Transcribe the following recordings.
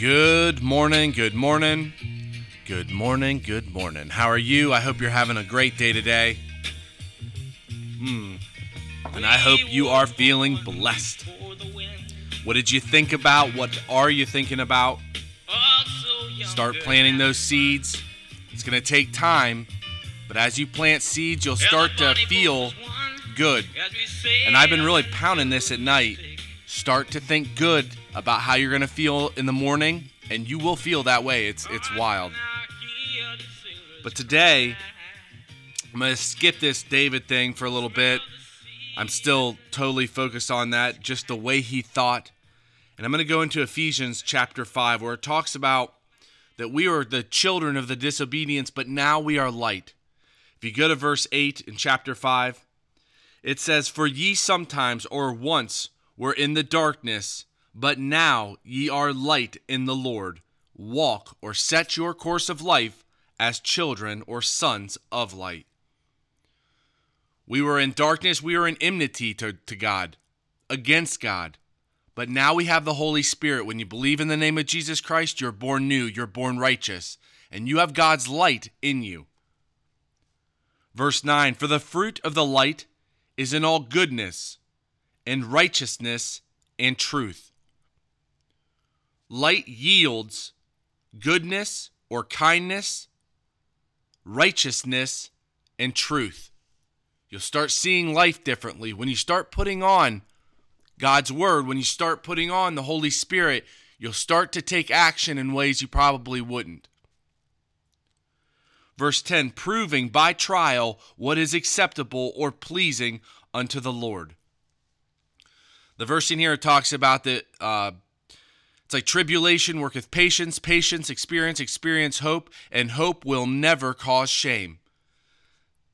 Good morning, good morning, good morning, good morning. How are you? I hope you're having a great day today. Hmm. And I hope you are feeling blessed. What did you think about? What are you thinking about? Start planting those seeds. It's going to take time, but as you plant seeds, you'll start to feel good. And I've been really pounding this at night. Start to think good about how you're going to feel in the morning, and you will feel that way. It's it's wild. But today, I'm going to skip this David thing for a little bit. I'm still totally focused on that, just the way he thought. And I'm going to go into Ephesians chapter 5, where it talks about that we are the children of the disobedience, but now we are light. If you go to verse 8 in chapter 5, it says, For ye sometimes or once were in the darkness, but now ye are light in the Lord. Walk or set your course of life as children or sons of light. We were in darkness, we were in enmity to, to God, against God. But now we have the Holy Spirit. When you believe in the name of Jesus Christ, you're born new, you're born righteous, and you have God's light in you. Verse 9 For the fruit of the light is in all goodness and righteousness and truth. Light yields goodness or kindness, righteousness, and truth. You'll start seeing life differently when you start putting on God's Word, when you start putting on the Holy Spirit, you'll start to take action in ways you probably wouldn't. Verse 10 proving by trial what is acceptable or pleasing unto the Lord. The verse in here talks about that uh, it's like tribulation worketh patience, patience, experience, experience, hope, and hope will never cause shame.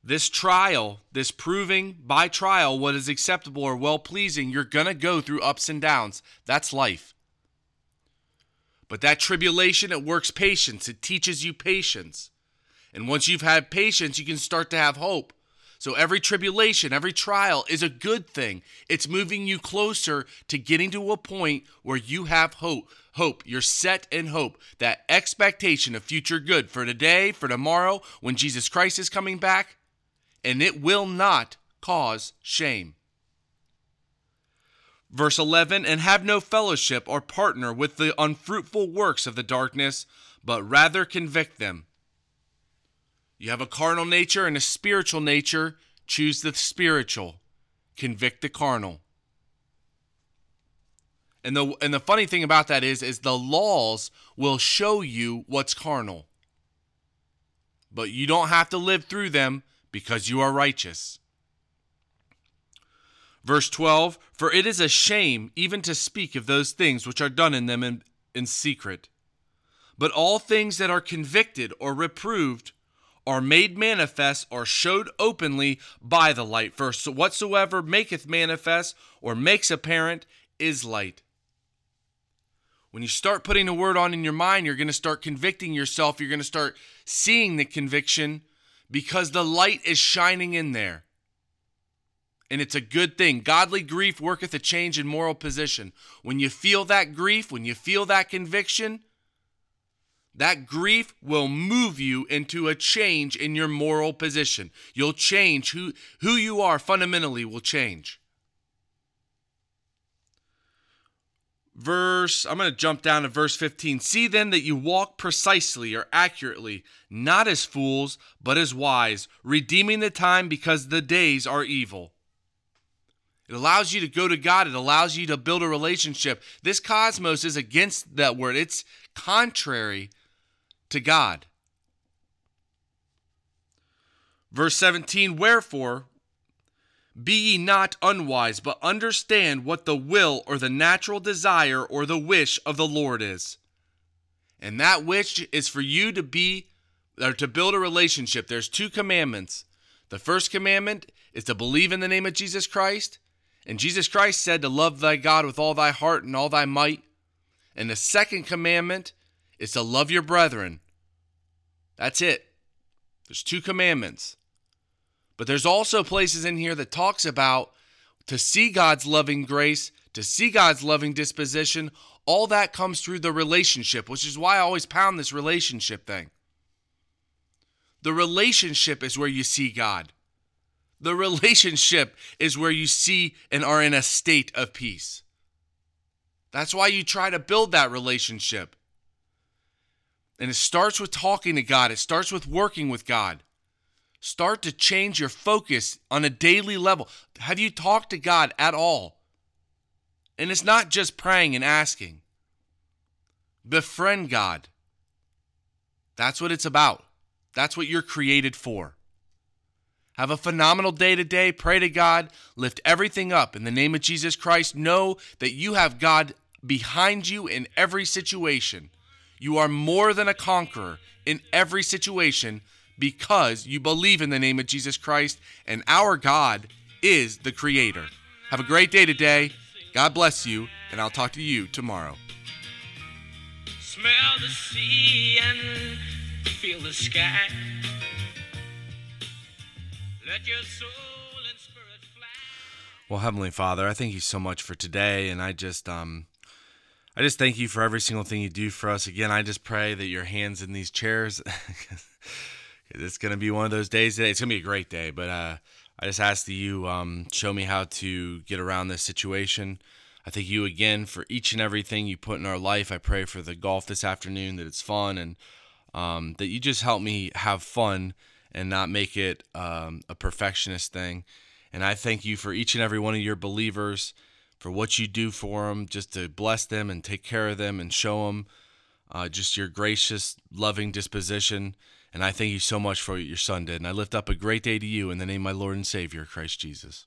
This trial, this proving by trial what is acceptable or well pleasing, you're to go through ups and downs. That's life. But that tribulation, it works patience. It teaches you patience. And once you've had patience, you can start to have hope. So every tribulation, every trial is a good thing. It's moving you closer to getting to a point where you have hope. Hope. You're set in hope. That expectation of future good for today, for tomorrow, when Jesus Christ is coming back and it will not cause shame. Verse 11, and have no fellowship or partner with the unfruitful works of the darkness, but rather convict them. You have a carnal nature and a spiritual nature. Choose the spiritual, convict the carnal. And the and the funny thing about that is is the laws will show you what's carnal. But you don't have to live through them because you are righteous. Verse 12 For it is a shame even to speak of those things which are done in them in, in secret. But all things that are convicted or reproved are made manifest or showed openly by the light. For so whatsoever maketh manifest or makes apparent is light. When you start putting a word on in your mind, you're going to start convicting yourself. You're going to start seeing the conviction because the light is shining in there. And it's a good thing. Godly grief worketh a change in moral position. When you feel that grief, when you feel that conviction, that grief will move you into a change in your moral position. You'll change. Who, who you are fundamentally will change. verse i'm going to jump down to verse 15 see then that you walk precisely or accurately not as fools but as wise redeeming the time because the days are evil. It allows you to go to god. It allows you to build a relationship. This cosmos is against that word. It's contrary to god verse 17 wherefore be ye not unwise, but understand what the will or the natural desire or the wish of the Lord is. And that wish is for you to be or to build a relationship. There's two commandments. The first commandment is to believe in the name of Jesus Christ. And Jesus Christ said to love thy God with all thy heart and all thy might. And the second commandment is to love your brethren. That's it. There's two commandments. But there's also places in here that talks about to see God's loving grace to see God's loving disposition, all that comes through the relationship, which is why I always pound this relationship thing. The relationship is where you see God. The relationship is where you see and are in a state of peace. That's why you try to build that relationship. And it starts with talking to God, it starts with working with God. Start to change your focus on a daily level. Have you talked to God at all? And it's not just praying and asking. Befriend God. That's what it's about. That's what you're created for. Have a phenomenal day today. Pray to God. Lift everything up in the name of Jesus Christ. Know that you have God behind you in every situation. You are more than a conqueror in every situation because you believe in the name of Jesus Christ, and our God is the Creator. Have a great day today. God bless you, and I'll talk to you tomorrow. Smell the sea and feel the sky. Let your soul and spirit fly. Well, Heavenly Father, I thank you so much for today, and I just um I just thank you for every single thing you do for us. Again, I just pray that your hands in these chairs it's going to be one of those days today. It's going to be a great day, but uh, I just ask that you um, show me how to get around this situation. I thank you again for each and everything you put in our life. I pray for the golf this afternoon that it's fun and um, that you just help me have fun and not make it um, a perfectionist thing. And I thank you for each and every one of your believers for what you do for them, just to bless them and take care of them and show them uh, just your gracious, loving disposition. And I thank you so much for what your son did. And I lift up a great day to you in the name of my Lord and Savior, Christ Jesus.